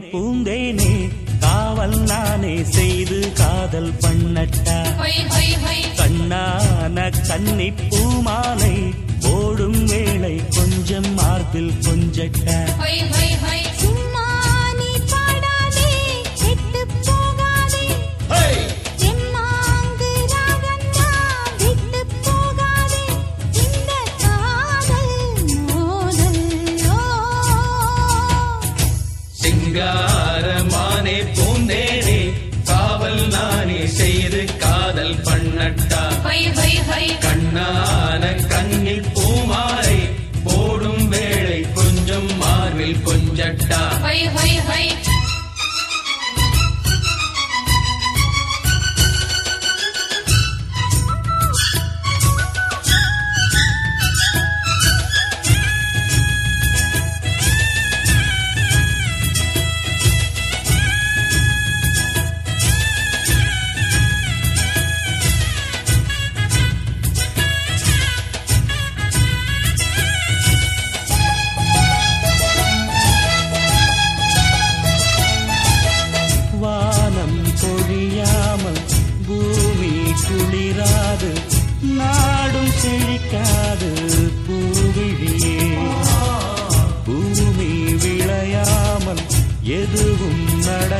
பூந்தேனே பூந்தேனே காவல் நானே செய்து காதல் பண்ணட்டா. கண்ணான கன்னி பூமாலை ஓடும் வேலை கொஞ்சம் மார்பில் கொஞ்சட்ட.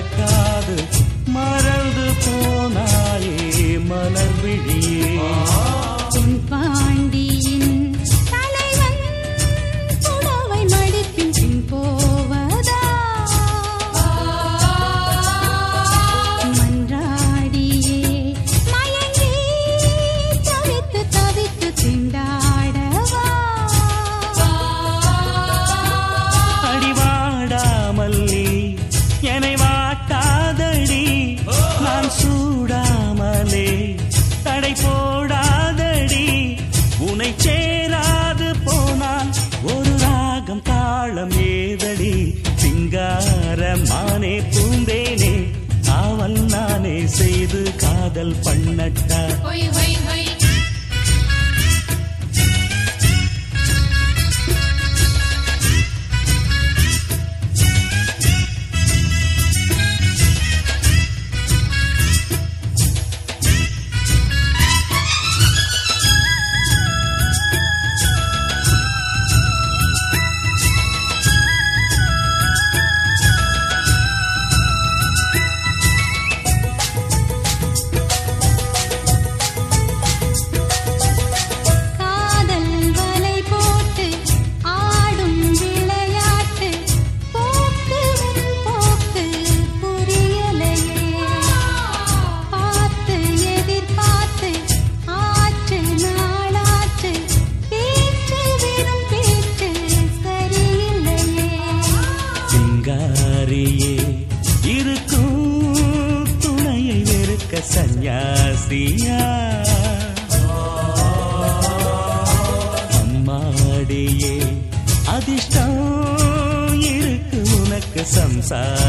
Jakarta pensar.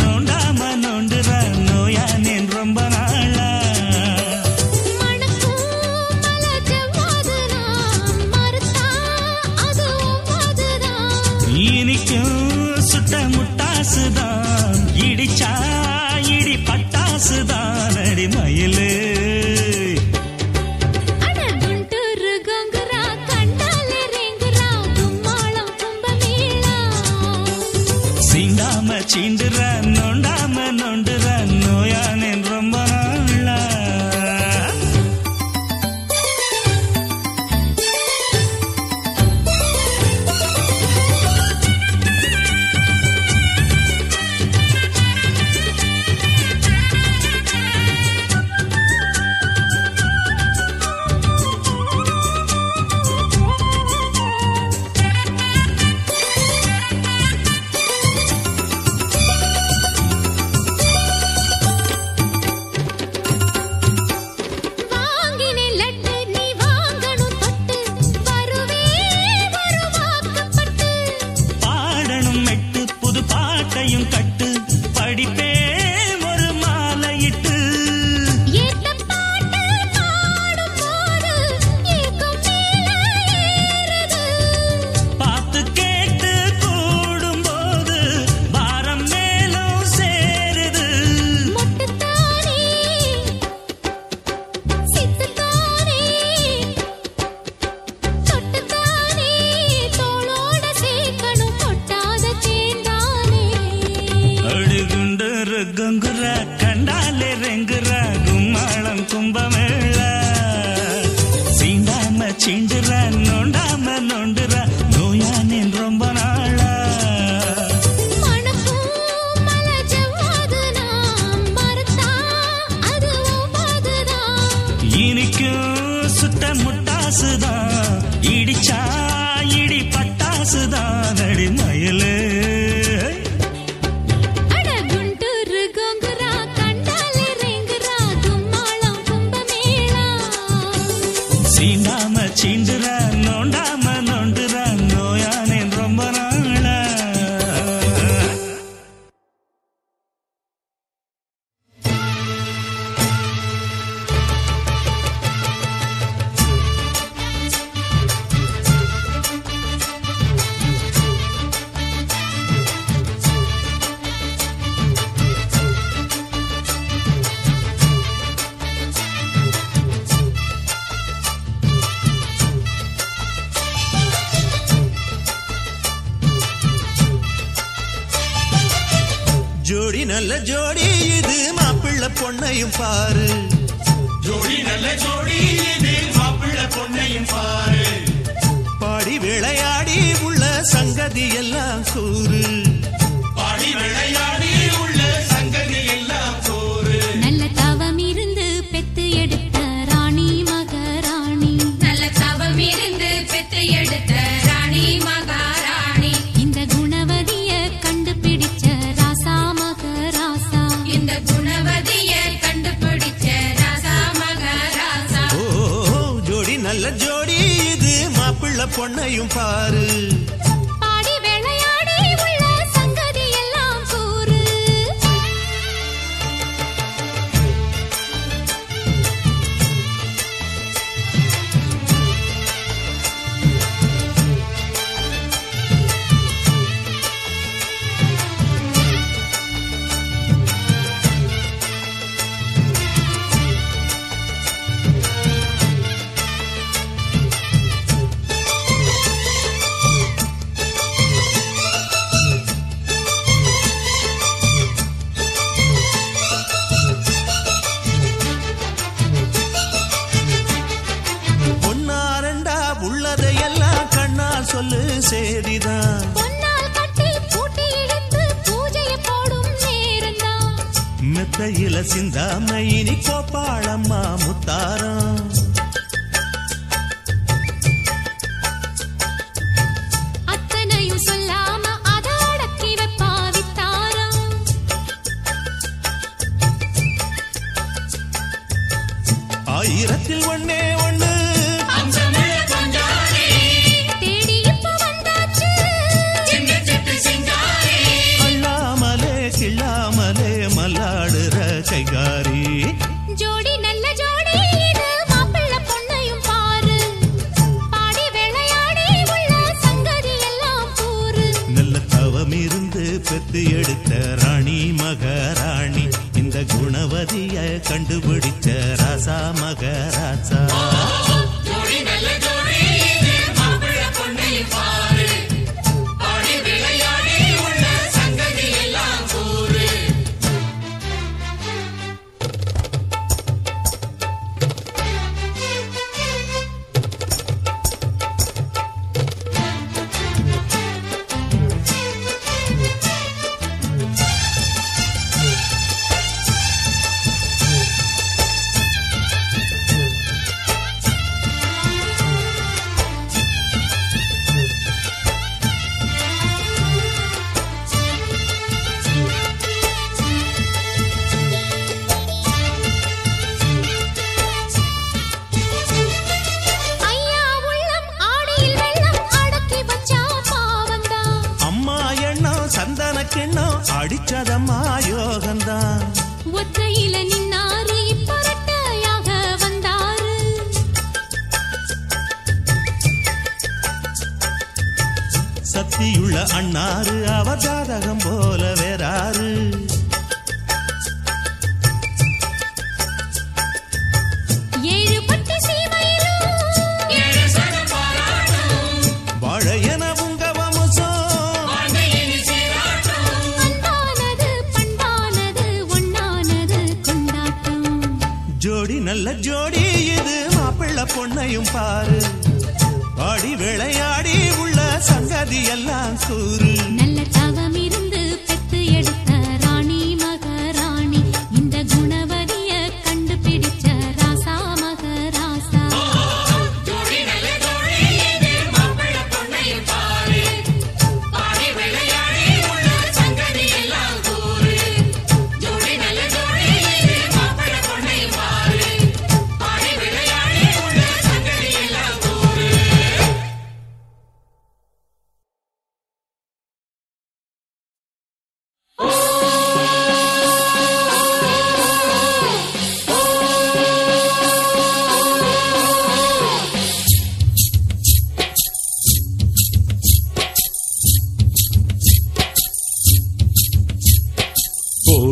ನೋಡ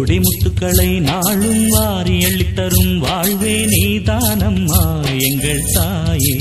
கோடி முத்துக்களை நாளும் வாரி அள்ளித்தரும் வாழ்வே நீதானம்மா எங்கள் தாயே.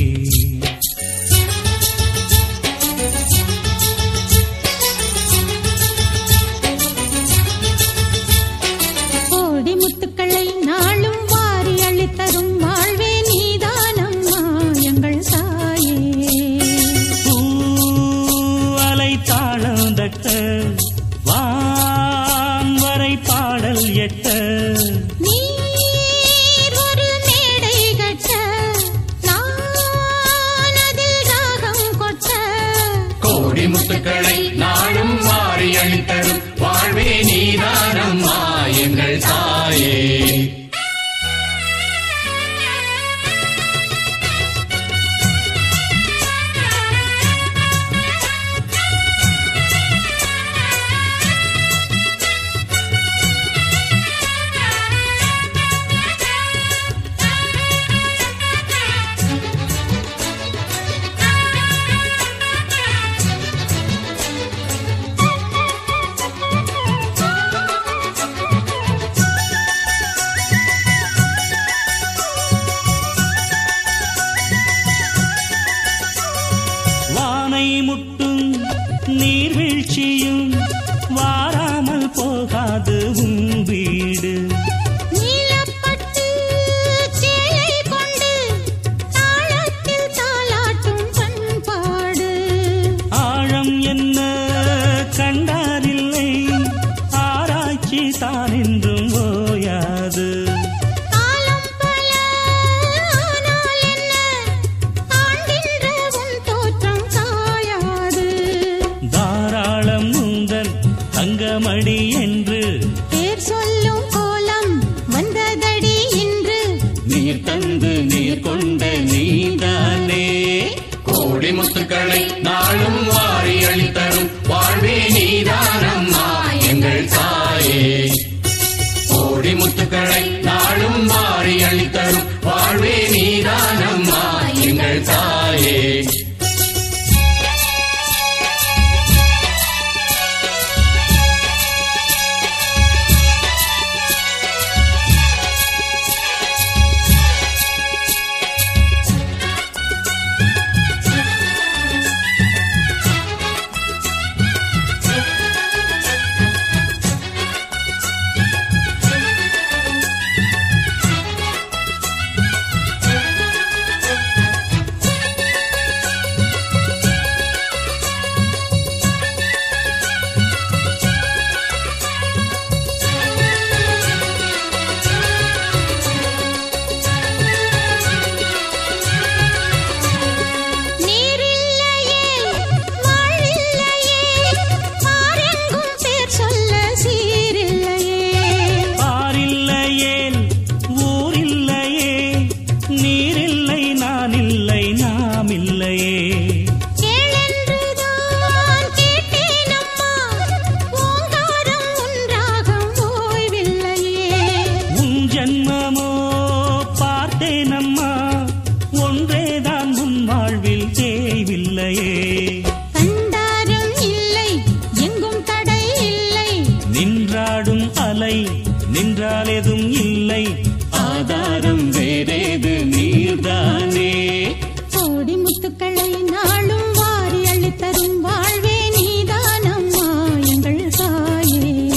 அலை நின்றால் எதுவும் இல்லை. ஆதாரம் வேறேது நீர்தானே. கோடி முத்துக்களை நாளும் வாரி அள்ளித்தரும் வாழ்வே நீதானம்மா எங்கள் தாயே.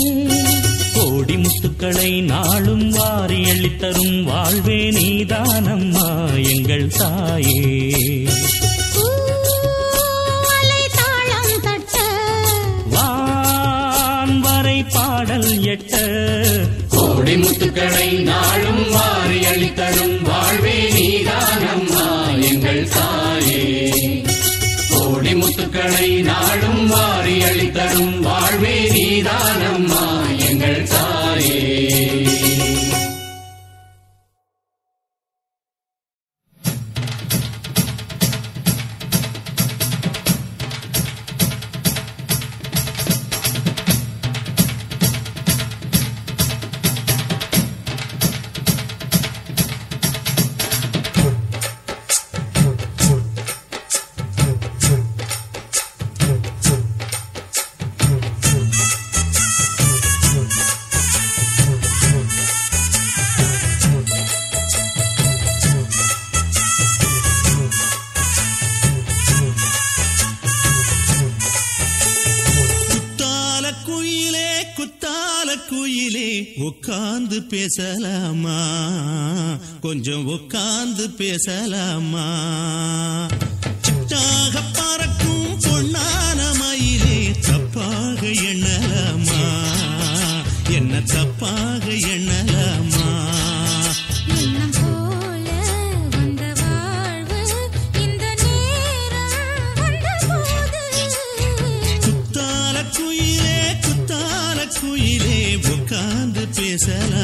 கோடி முத்துக்களை நாளும் வாரி அள்ளித்தரும் வாழ்வே நீதானம்மா எங்கள் தாயே. கொடிமுத்துக்களை நாளும் வாரி அளித்தரும் வாழ்வே நீதானம்மா எங்கள் தாயே. கொடிமுத்துக்களை நாளும் வாரி அளித்தரும் வாழ்வே நீதானம்மா எங்கள் தாயே. கொஞ்சம் உட்கார்ந்து பேசலாமா? சிட்டாக பறக்கும் பொன்னான மயிலே தப்பாக எண்ணலாமா? என்ன தப்பாக எண்ணலாமா? குயிலே குத்தால குயிலே உட்கார்ந்து பேசலாம்.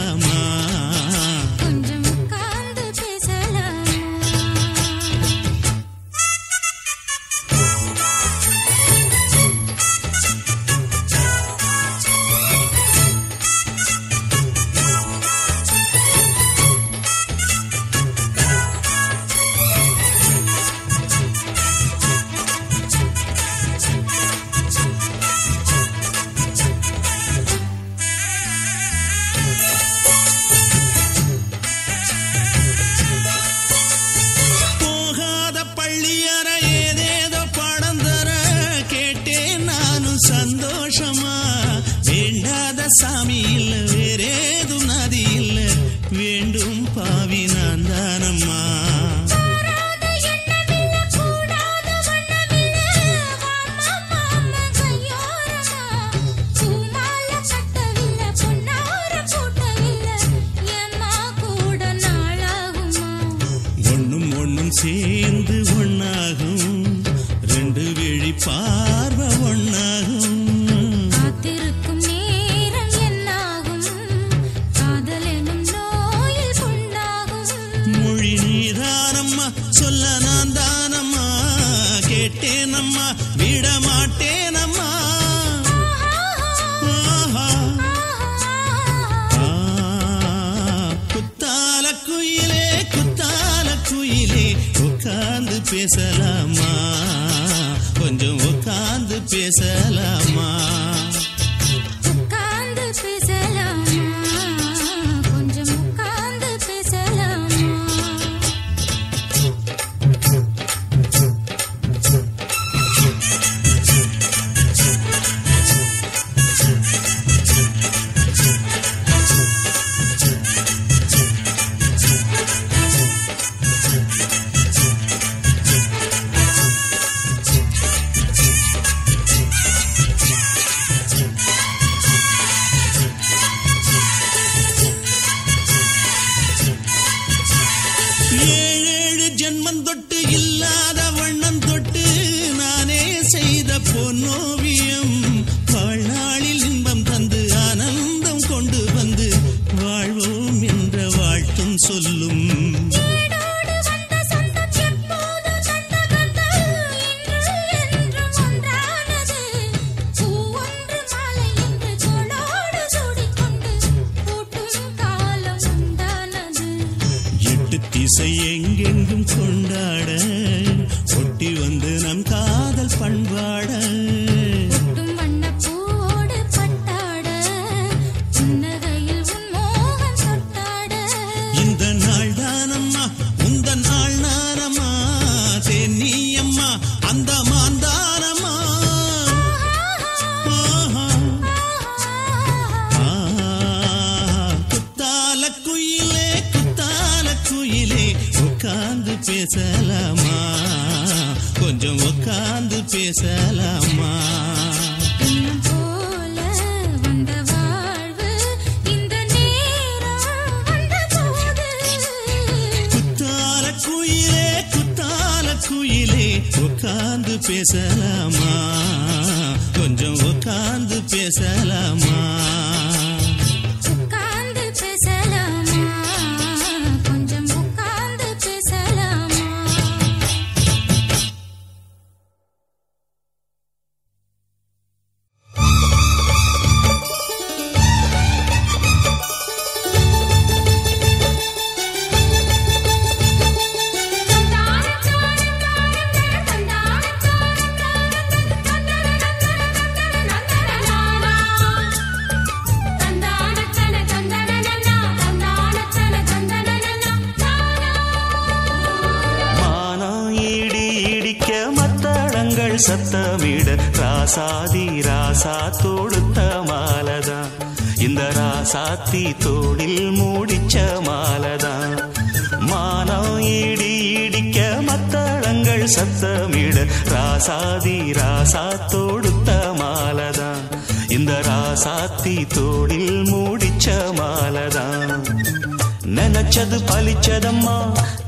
நினைச்சது பலிச்சதம்மா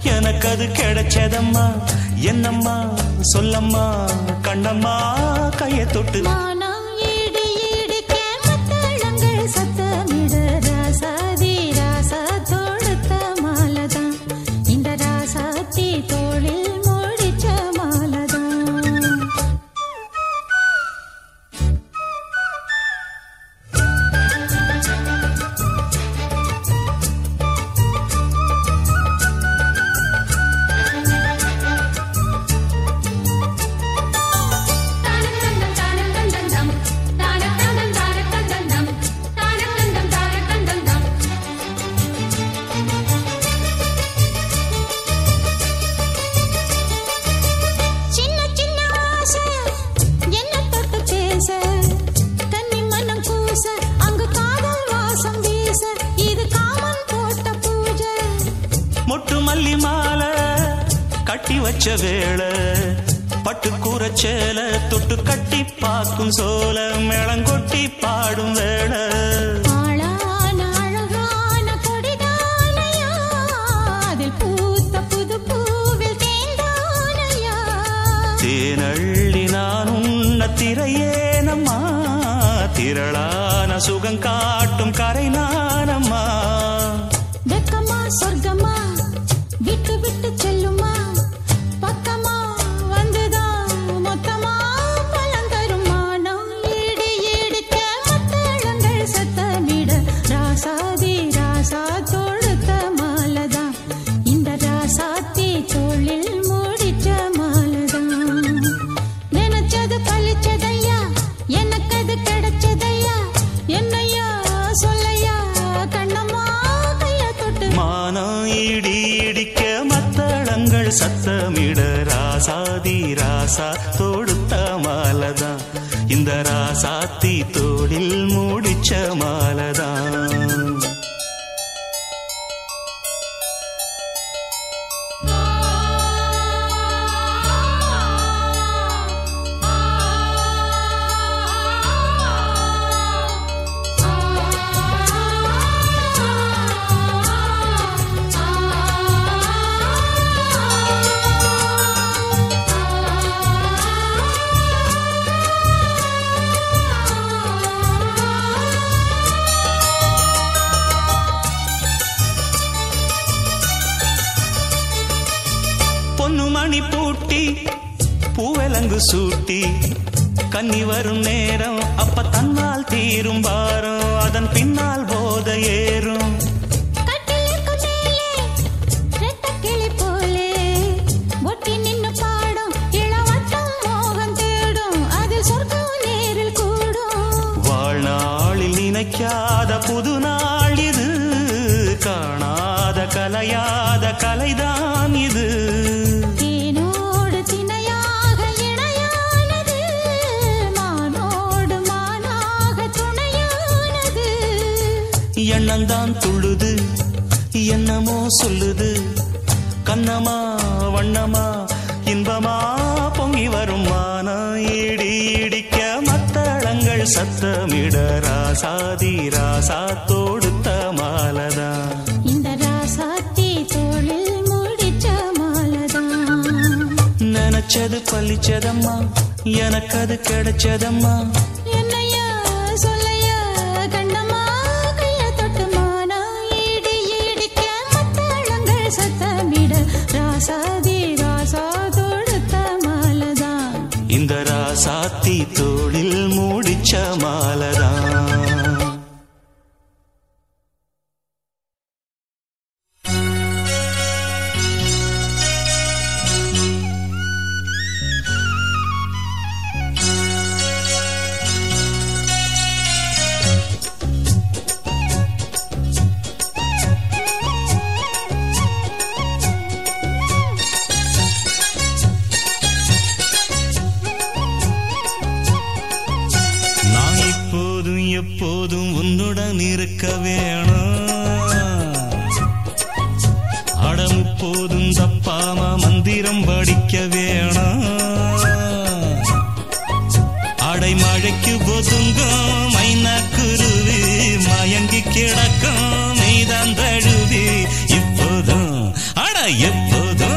எனக்கு அது கிடைச்சதம்மா. என்னம்மா சொல்லம்மா கண்ணம்மா கையை தொட்டு வச்ச வேளை பட்டு கூறச்சேல தொட்டு கட்டி பார்க்கும் சோல மேளங்கொட்டி பாடும் வேளை. தேனள்ளி நான் உன்ன திரையேனம்மா திரளான சுகம் காட்டும் கரை நானம்மா. வெக்கமா சொர்க்கமா விட்டு விட்டு செல்லுமா? பொன்னு மணி பூட்டி பூவலங்கு சூட்டி. கன்னி வரும் நேரம் அப்ப தன்னால் தீரும் பாரம். அதன் பின்னால் போத ஏறும். கட்டிலுக்கு கண்ணமா வண்ணமா இன்பமா பொங்கி வரும் மானா இடி இடிக்க மத்தளங்கள் சத்தமிட ராசாதி ராசா தொடுத்த மாலதான் இந்த ராசாத்தி தோளில் முடிச்ச மாலதான். நினைச்சது பலிச்சதம்மா எனக்கு அது கிடைச்சதம்மா. ராசாத்தி தோளில் வேணும். அடம் இப்போதும் தப்பாம மந்திரம் படிக்க வேணும். அடைமழைக்கு ஒதுங்கும் மைனா குருவி மயங்கி கிடக்கும் மீதான் தழுவி இப்போதும் அட எப்போதும்.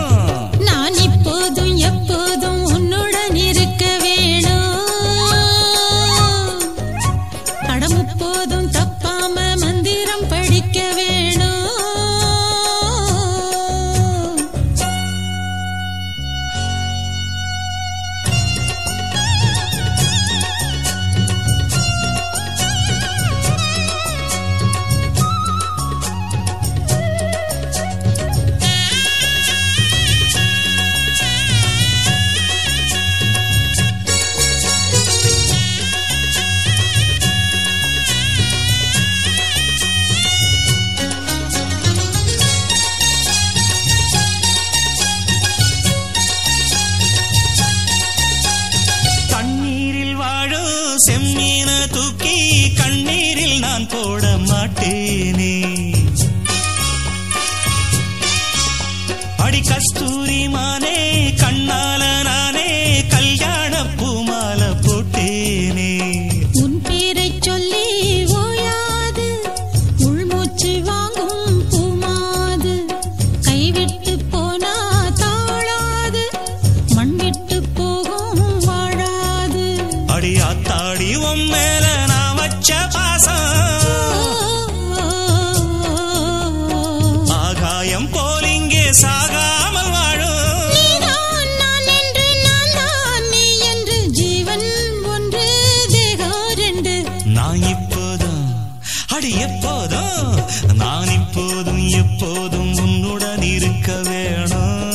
நான் இப்போதும் எப்போதும் உன்னுடன் இருக்க வேணும்.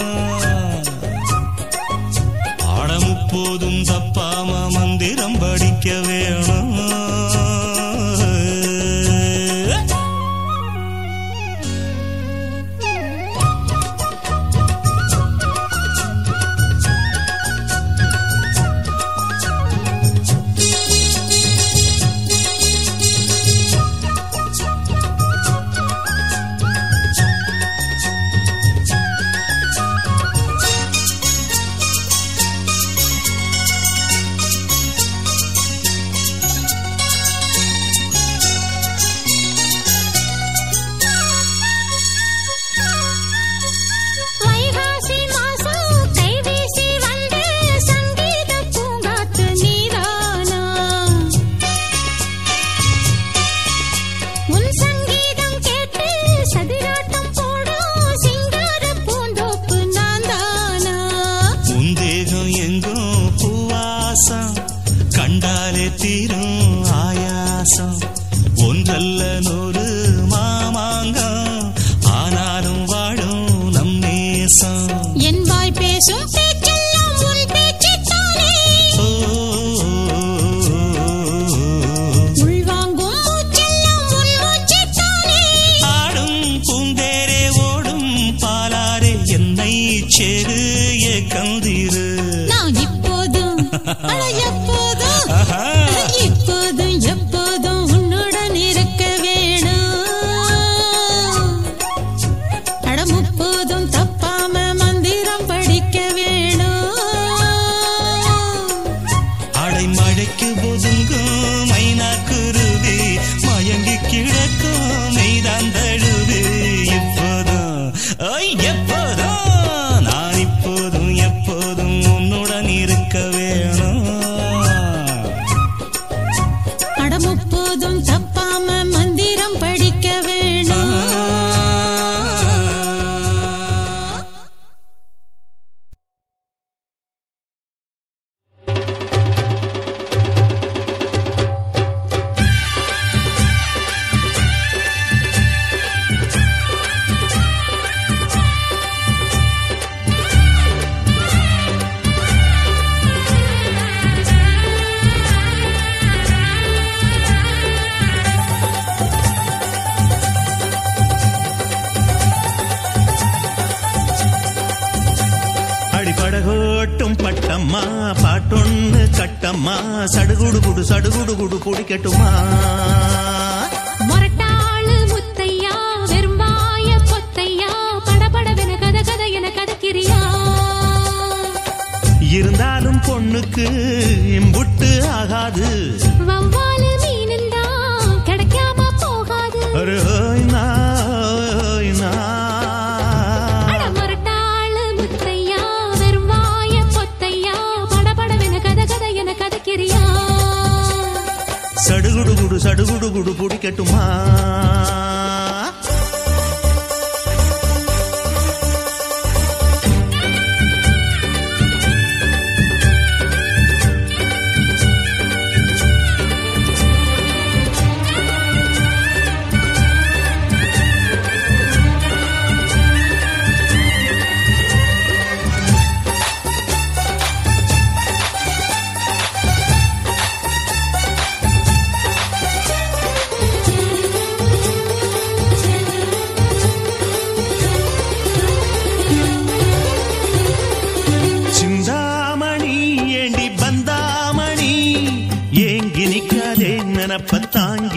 ஆடம் இப்போதும் தப்பாம மந்திரம் படிக்க வேணும்.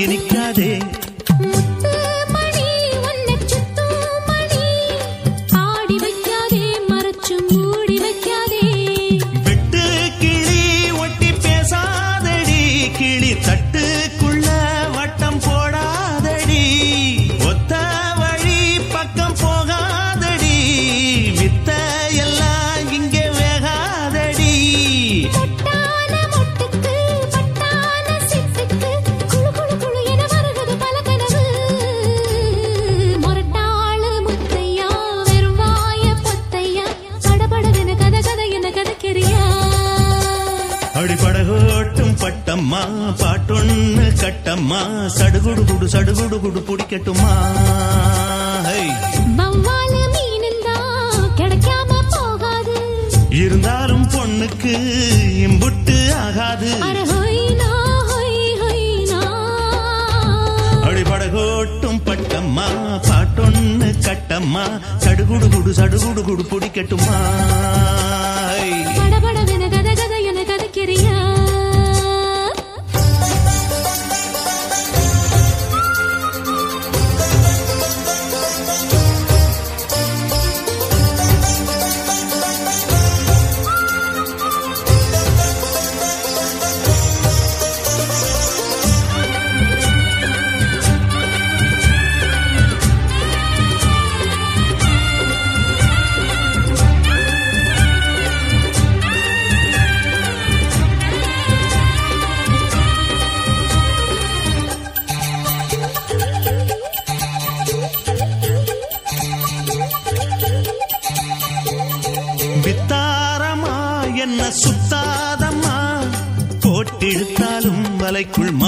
എനിക്ക് போட்டிழுத்தாலும்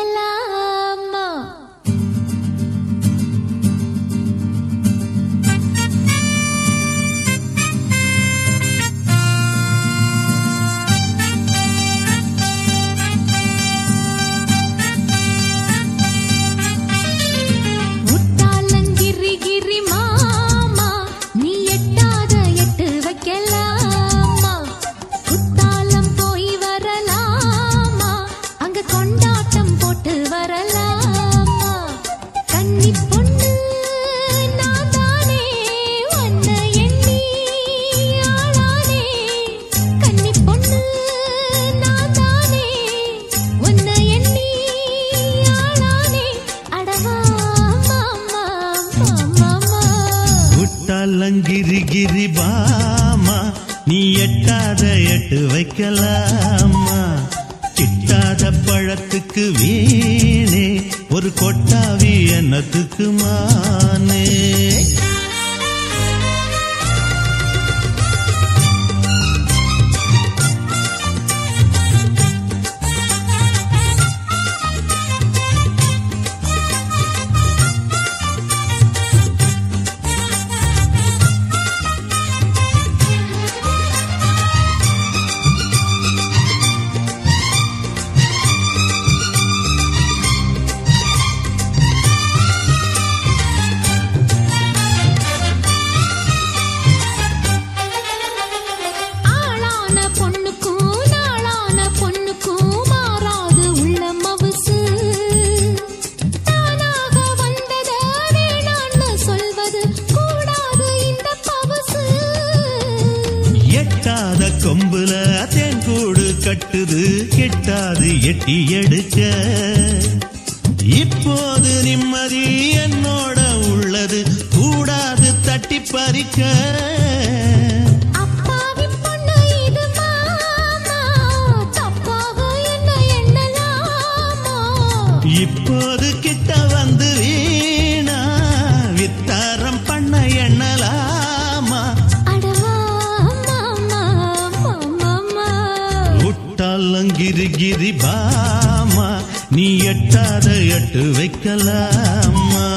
चला தேன் கூடு கட்டுது கெட்டாது எட்டி எடுக்க. இப்போது நிம்மதி என்னோட உள்ளது கூடாது தட்டி பறிக்க. இப்போது கிரி பாமா நீ எட்டாத எட்டு வைக்கலாமா?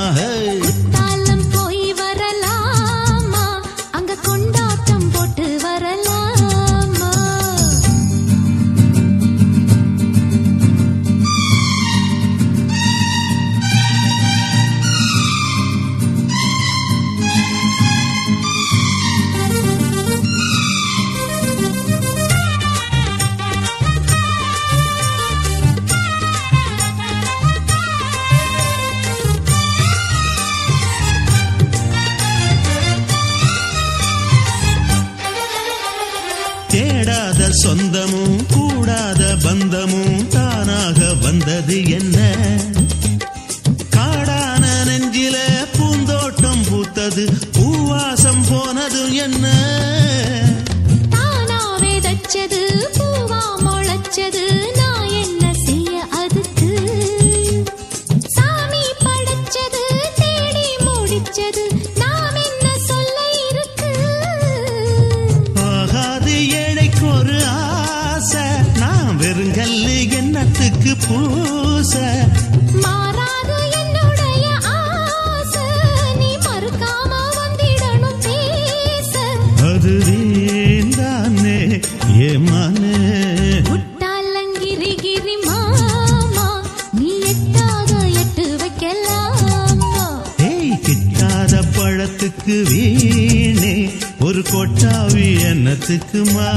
பார்த்துக்குமா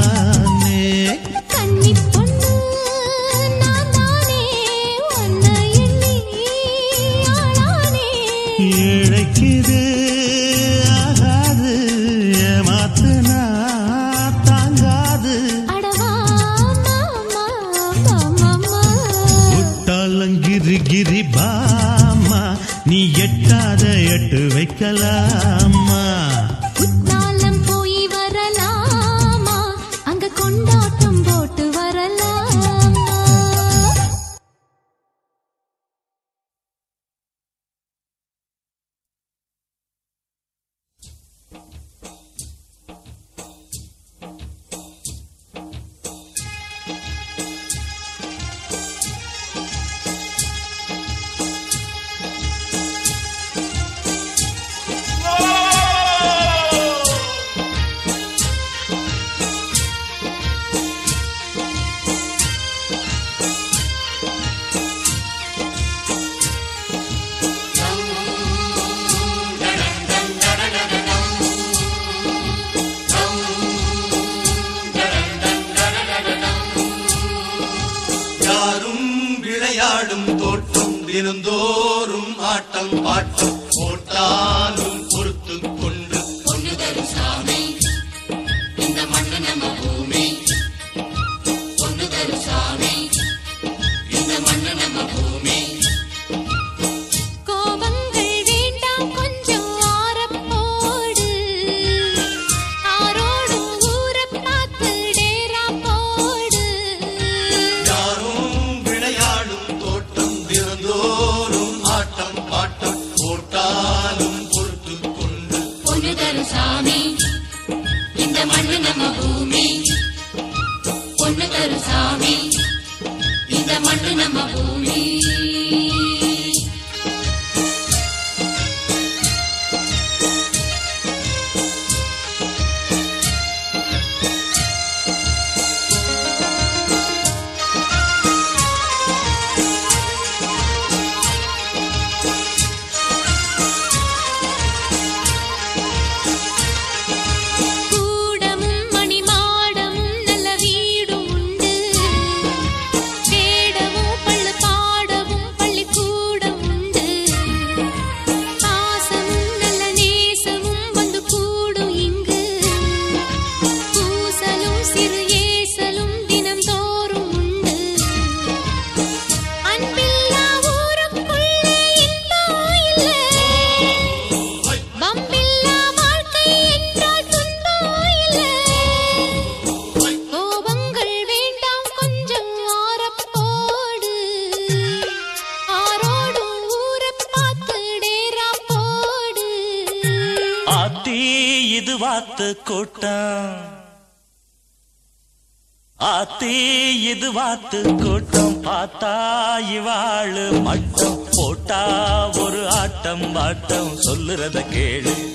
சொல்றத கேளு.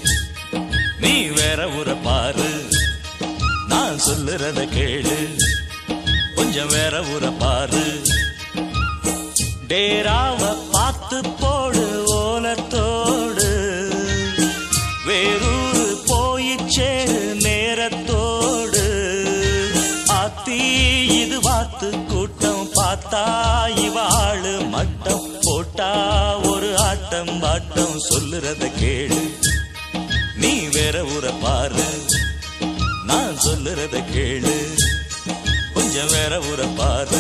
நீ வேற ஊரை பாரு. நான் சொல்லுறத கேளு. கொஞ்சம் வேற ஊரை பாரு. டேராவ பார்த்து போடு ஓலத்தோடு. வேறூரு போயிச்சே நேரத்தோடு. அத்தி இது வாத்து கூட்டம் பார்த்தா இவாளு மட்டம் போட்டா ஆட்டம் பாட்டம் சொல்லுறத கேளு. நீ வேற ஊரை பாரு நான் சொல்லுறத கேளு. கொஞ்சம் வேற ஊரை பாரு.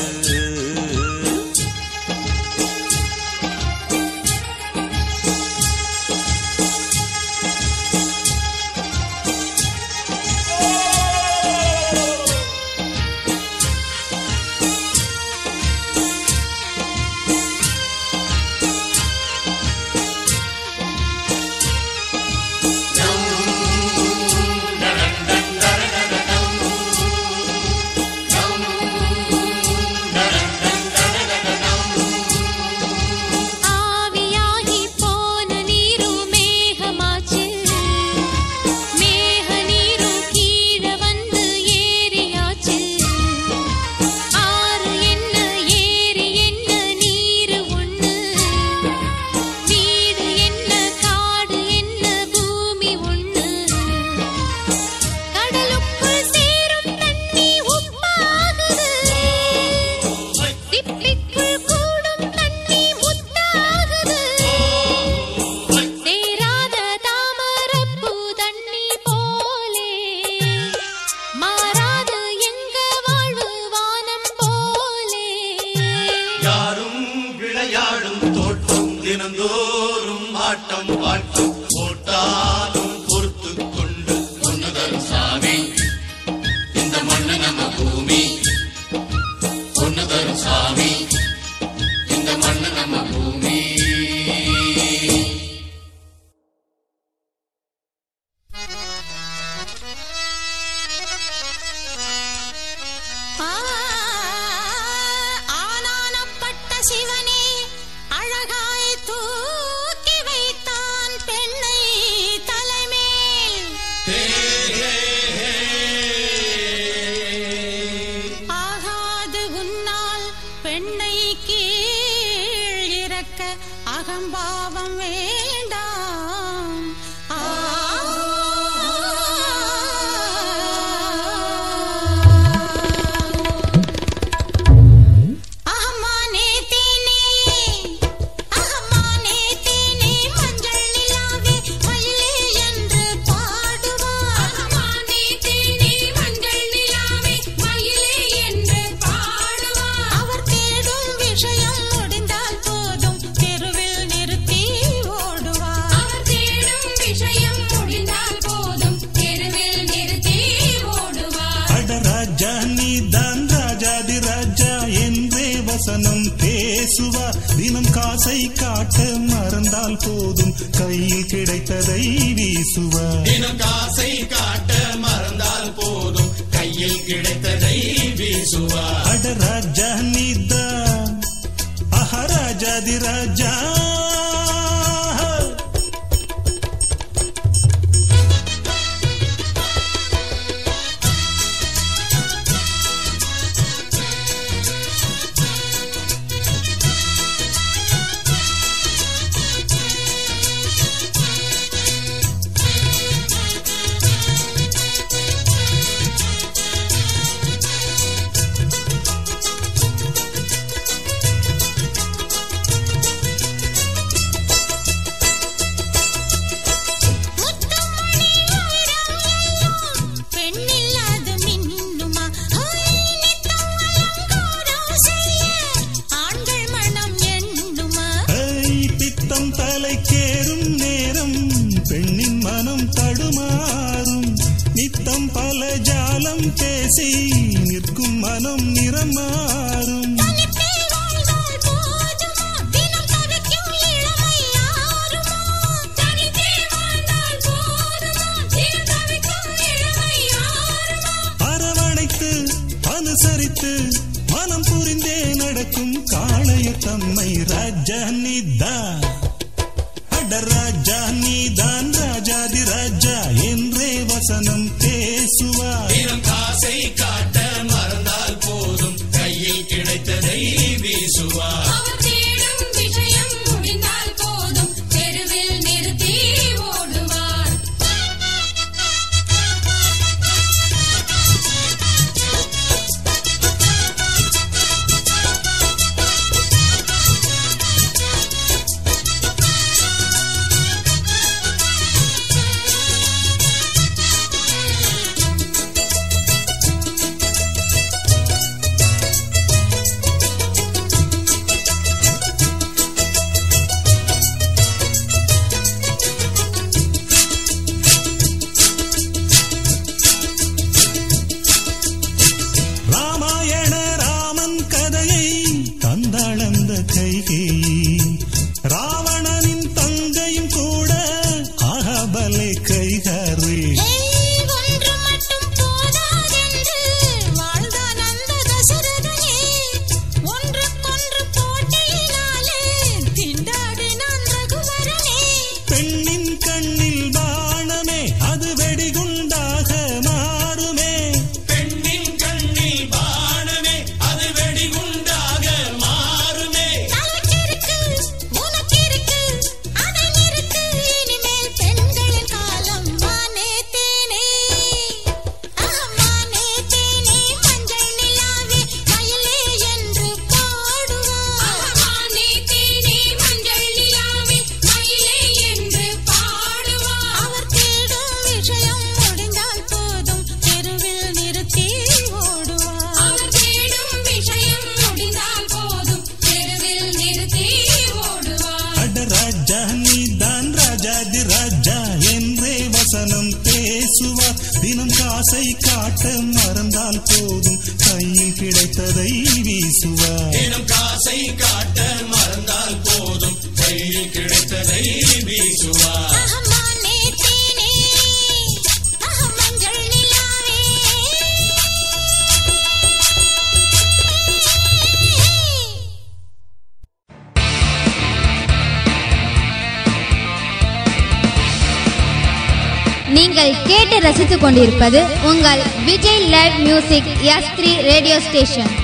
கேட்டு ரசித்துக்